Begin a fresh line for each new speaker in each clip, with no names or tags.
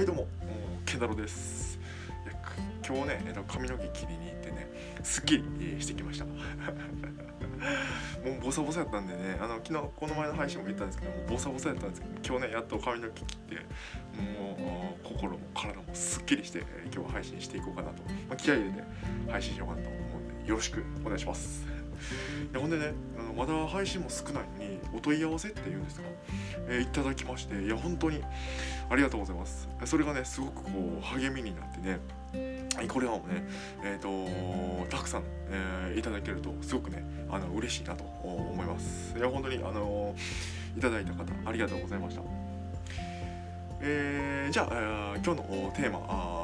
はいどうも。ケンタロです。今日ね髪の毛切りに行ってねすっきりしてきました。もうボサボサやったんでねあの昨日この前の配信も言ったんですけどもボサボサやったんですけど今日ねやっと髪の毛切ってもう心も体もすっきりして今日は配信していこうかなと、まあ、気合い入れて配信しようかなと思うんでよろしくお願いします。いやほんでねあのまだ配信も少ないのにお問い合わせっていうんですか、えー、いただきましていや本当にありがとうございます。それがねすごくこう励みになってねこれはもうね、えーと、たくさん、えー、いただけるとすごくねあの嬉しいなと思います。いや本当にあのいただいた方ありがとうございました。えー、じゃあ、今日のテーマあ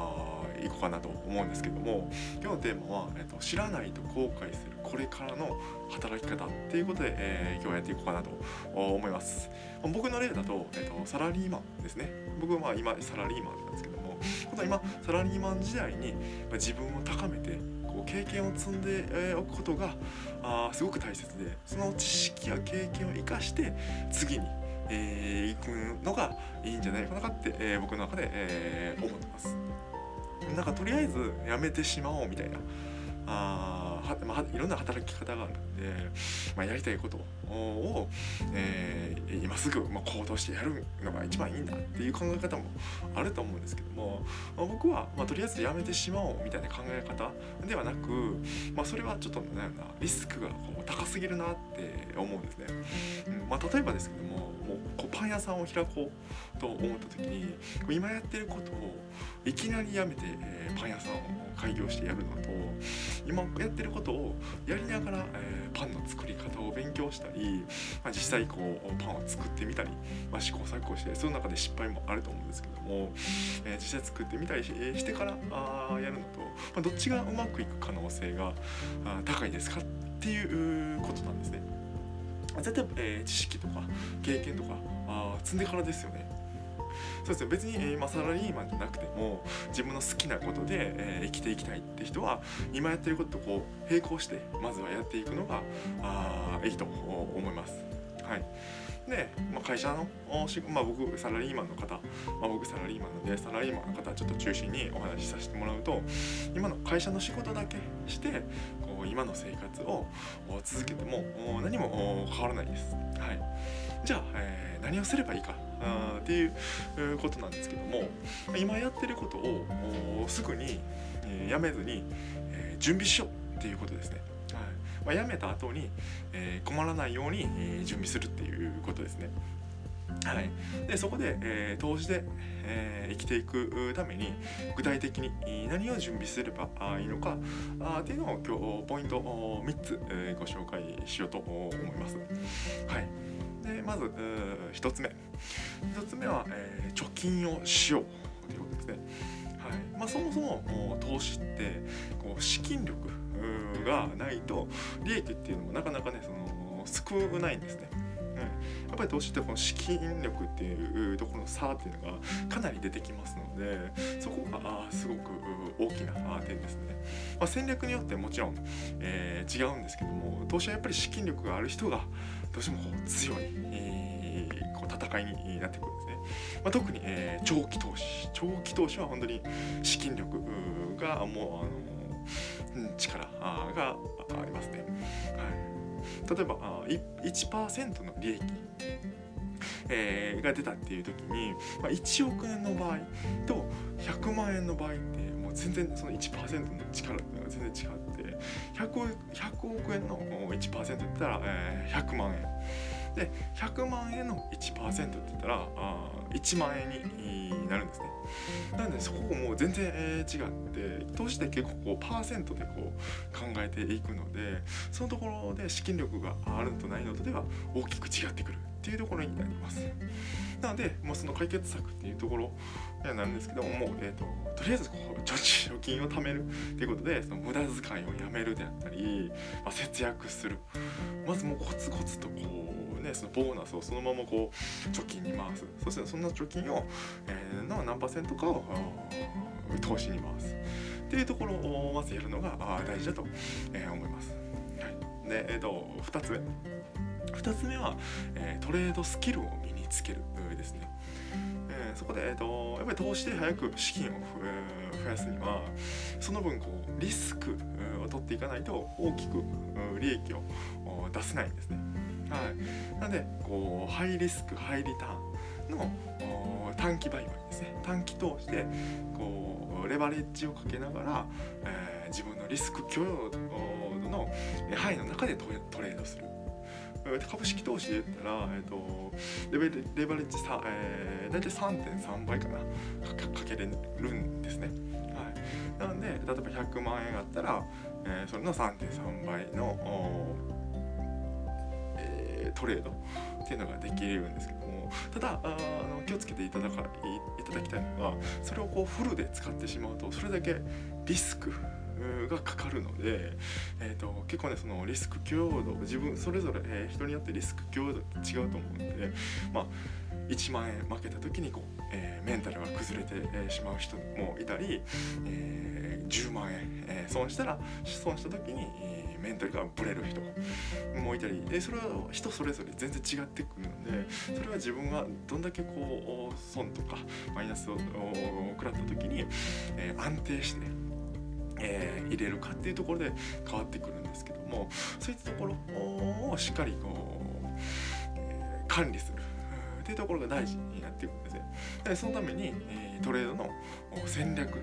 いこうかなと思うんですけども今日のテーマは、えーと、知らないと後悔するこれからの働き方っていうことで、えー、今日はやっていこうかなと思います僕の例だと,、えーと、サラリーマンですね僕はまあ今サラリーマンなんですけども今サラリーマン時代に自分を高めてこう経験を積んでおくことがあすごく大切でその知識や経験を生かして次にえー、行くのがいいんじゃないかなって、えー、僕の中で、えー、思ってます。なんかとりあえずやめてしまおうみたいな。あは、まあ、いろんな働き方があるんで、まあ、やりたいことを、えー、今すぐ、まあ、行動してやるのが一番いいんだっていう考え方もあると思うんですけども、まあ、僕は、まあ、とりあえずやめてしまおうみたいな考え方ではなく、まあ、それはちょっとなんなリスクがこう高すぎるなって思うんですね。まあ、例えばですけどももうこうパン屋さんを開こうと思った時に今やってることをいきなりやめて、パン屋さんを開業してやるのと今やってることをやりながら、えー、パンの作り方を勉強したり、まあ、実際こうパンを作ってみたり、まあ、試行錯誤してその中で失敗もあると思うんですけども、えー、実際作ってみたりしてからあやるのと、まあ、どっちがうまくいく可能性が高いですかっていうことなんですね。絶対、えー、知識とか経験とかあ積んでからですよね。そうですね別に、えー、まあ、サラリーマンじゃなくても自分の好きなことで、えー、生きていきたいって人は今やってることとこう並行してまずはやっていくのがあいいと思います。はいで、まあ、会社のまあ、僕サラリーマンの方、まあ、僕サラリーマンなのでサラリーマンの方ちょっと中心にお話しさせてもらうと今の会社の仕事だけしてこう今の生活を続けても何も変わらないです。はい、じゃあ、えー、何をすればいいかあっていうことなんですけども今やってることをすぐに、えー、やめずに、えー、準備しようっていうことですね。まあ、やめた後に、えー、困らないように、えー、準備するっていうことですね。はい、でそこで、えー、投資で、えー、生きていくために具体的に何を準備すればいいのかあっていうのを今日ポイント3つ、えー、ご紹介しようと思います。はいでまず1つ目1つ目は、えー、貯金をしようということですね。はいまあ、そもそも投資ってこう資金力がないと利益っていうのもなかなかねその少ないんですね。やっぱり投資ってこの資金力っていうところの差っていうのがかなり出てきますのでそこがすごく大きな点ですね、まあ、戦略によってもちろん、えー、違うんですけども投資はやっぱり資金力がある人がどうしてもこう強い、えー、こう戦いになってくるんですね、まあ、特に、えー、長期投資。長期投資は本当に資金力がもうあの力がありますね、はい。例えば1%の利益え、が出たっていう時に、ま、1億円の場合と100万円の場合ってもう全然その1%の力っていうのが全然違って 100, 100億円の1%って言ったら、え、100万円で100万円の1%って言ったらあ1万円になるんですね。なのでそこもう全然、えー、違って投資って結構こうパーセントでこう考えていくのでそのところで資金力があるのとないのとでは大きく違ってくるっていうところになります。なので、まあ、その解決策っていうところなんですけどもう、えーと、とりあえずこう貯金を貯めるっていうことでその無駄遣いをやめるであったり、まあ、節約する。まずもうコツコツとこうでそのボーナスをそのままこう貯金に回すそしてそんな貯金を、えー、の何パーセントかを投資に回すっていうところをまずやるのが大事だと、えー、思います。はい、で、えーと、2つ目2つ目は、えー、トレードスキルを身につけるですね。そこで、えーと、やっぱり投資で早く資金を増やすにはその分こうリスクを取っていかないと大きく利益を出せないんですね。はい、なのでこうハイリスクハイリターンの短期売買ですね。短期投資でこうレバレッジをかけながら、えー、自分のリスク許容度の範囲の中でトレードする。株式投資で言ったら、えーと、レベレバレッジさ、えー、大体3.3倍かな。かけれるんですね。はい、なので例えば100万円あったら、えー、それの3.3倍の、えー、トレードっていうのができるんですけども。ただあの気をつけていただかいただきたいのはそれをこうフルで使ってしまうとそれだけリスクがかかるので、えーと、結構ねそのリスク許容度自分それぞれ、えー、人によってリスク許容度って違うと思うのでまあ1万円負けた時にこう、えー、メンタルが崩れて、しまう人もいたり、えー、10万円、えー、損したら損した時に、えー、メンタルがブレる人もいたりでそれは人それぞれ全然違ってくるのでそれは自分がどんだけこう損とかマイナスを食らった時に、えー、安定して、えー、入れるかっていうところで変わってくるんですけどもそういったところをしっかりこう、えー、管理するっていうところが大事になっていくんですね。でそのために、えー、トレードの戦略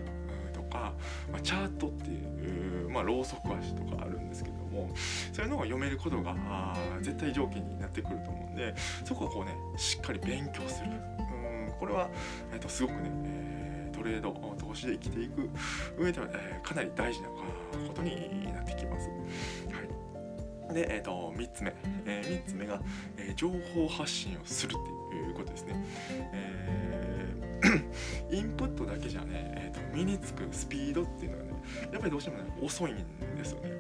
とか、まあ、チャートっていう、まあ、ローソク足とかあるんですけどもそういうのを読めることが絶対条件になってくると思うんでそこをこうねしっかり勉強するうんこれは、えー、とすごくね、えー、トレード投資で生きていく上では、えー、かなり大事なことになってきます。はいで、えーと、3つ目、えー、3つ目が、えー、情報発信をするっていうことですね。えー、インプットだけじゃね、えーと、身につくスピードっていうのはねやっぱりどうしてもね遅いんですよね。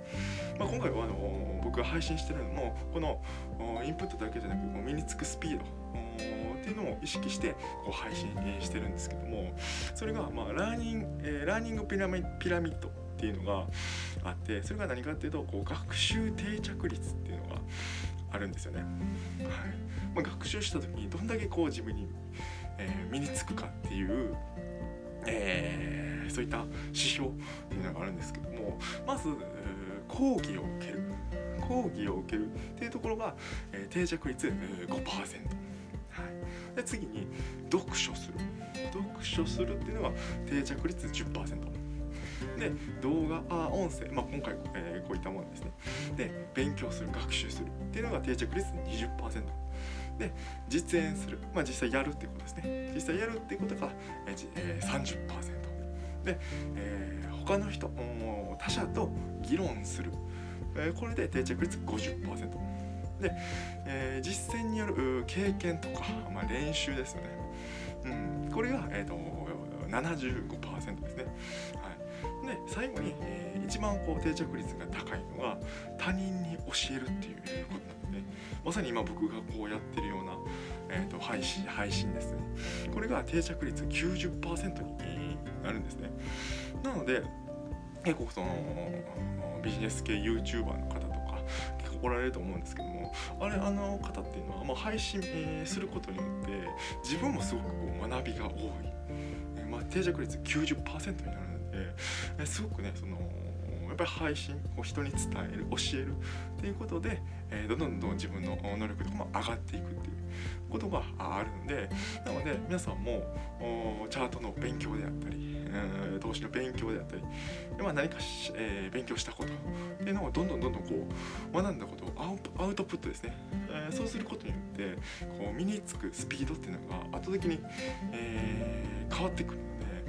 まあ、今回はあの僕が配信してるのもこのインプットだけじゃなく身につくスピードっていうのを意識してこう配信してるんですけどもそれがまあラーニング、えー、ラーニングピラミピラミッドっていうのがあってそれが何かっていうとこう学習定着率っていうのがあるんですよね。はいまあ、学習した時にどんだけこう自分に、えー、身につくかっていう、えー、そういった指標っていうのがあるんですけどもまず講義を受ける講義を受けるっていうところが、えー、定着率5%。で次に読書する。読書するっていうのが定着率10%で動画あ音声、まあ、今回、えー、こういったものですね。で勉強する学習するっていうのが定着率20%で実演する、まあ、実際やるっていうことですね。実際やるっていうことが、えー、30%で、えー、他の人他者と議論する、えー、これで定着率50%で、えー、実践による経験とか、まあ、練習ですよね、うん、これが、えーと、75%ですね、はい、で最後に、えー、一番こう定着率が高いのが他人に教えるっていうことなんで、まさに今僕がこうやってるような、えーと、配信配信ですね。これが定着率90%になるんですね。なので結構そのビジネス系 YouTuber の方怒られると思うんですけどもあれあの方っていうのは、まあ、配信、えー、することによって自分もすごくこう学びが多い、えー、まあ、定着率90%になるので、すごくねそのっぱり配信を人に伝える教えるっていうことで、えー、どんどんどん自分の能力とかも上がっていくっていうことがあるんでなので皆さんもチャートの勉強であったり、投資の勉強であったりで、まあ、何かし、えー、勉強したことっていうのをどんどんどんどんこう学んだことをアウトプットですね、えー、そうすることによってこう身につくスピードっていうのが圧倒的に、えー、変わってくる。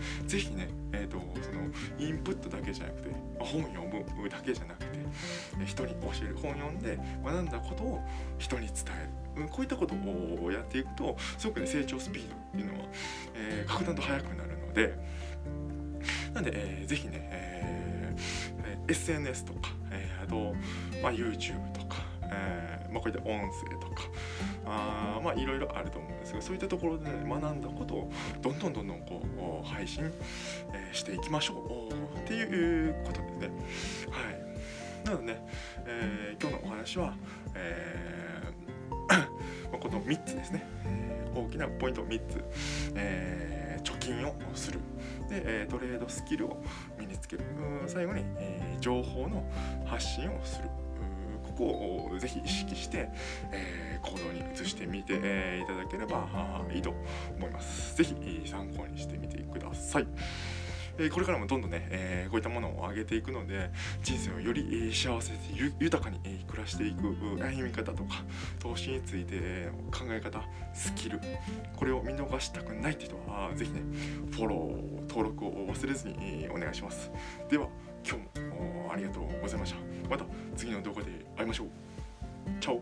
ぜひね、えーと、そのインプットだけじゃなくて本読むだけじゃなくて人に教える本読んで学んだことを人に伝える。こういったことをやっていくとすごくね成長スピードっていうのは、えー、格段と速くなるのでなんで、えー、ぜひね、えー、SNS とか、えー、あと、まあ、YouTube とか、えーまあ、こういった音声とかあまあいろいろあると思うんですがそういったところで、学んだことをどんどんどんどんこう配信、えー、していきましょうっていうことですね。はい、なのでね、えー、今日のお話は、えー、この3つですね、えー、大きなポイント3つ、えー、貯金をする。で、トレードスキルを身につける。最後に、え情報の発信をする。こをぜひ意識して、えー、行動に移してみて、えー、いただければいいと思います。ぜひ参考にしてみてください。えこれからもどんどんね、えこういったものを上げていくので人生をより、え幸せで豊かに、え暮らしていく歩み方とか投資について考え方スキルこれを見逃したくないって人は是非ねフォロー登録を忘れずに、えお願いしますでは今日もありがとうございました。また次の動画で会いましょう。チャオ。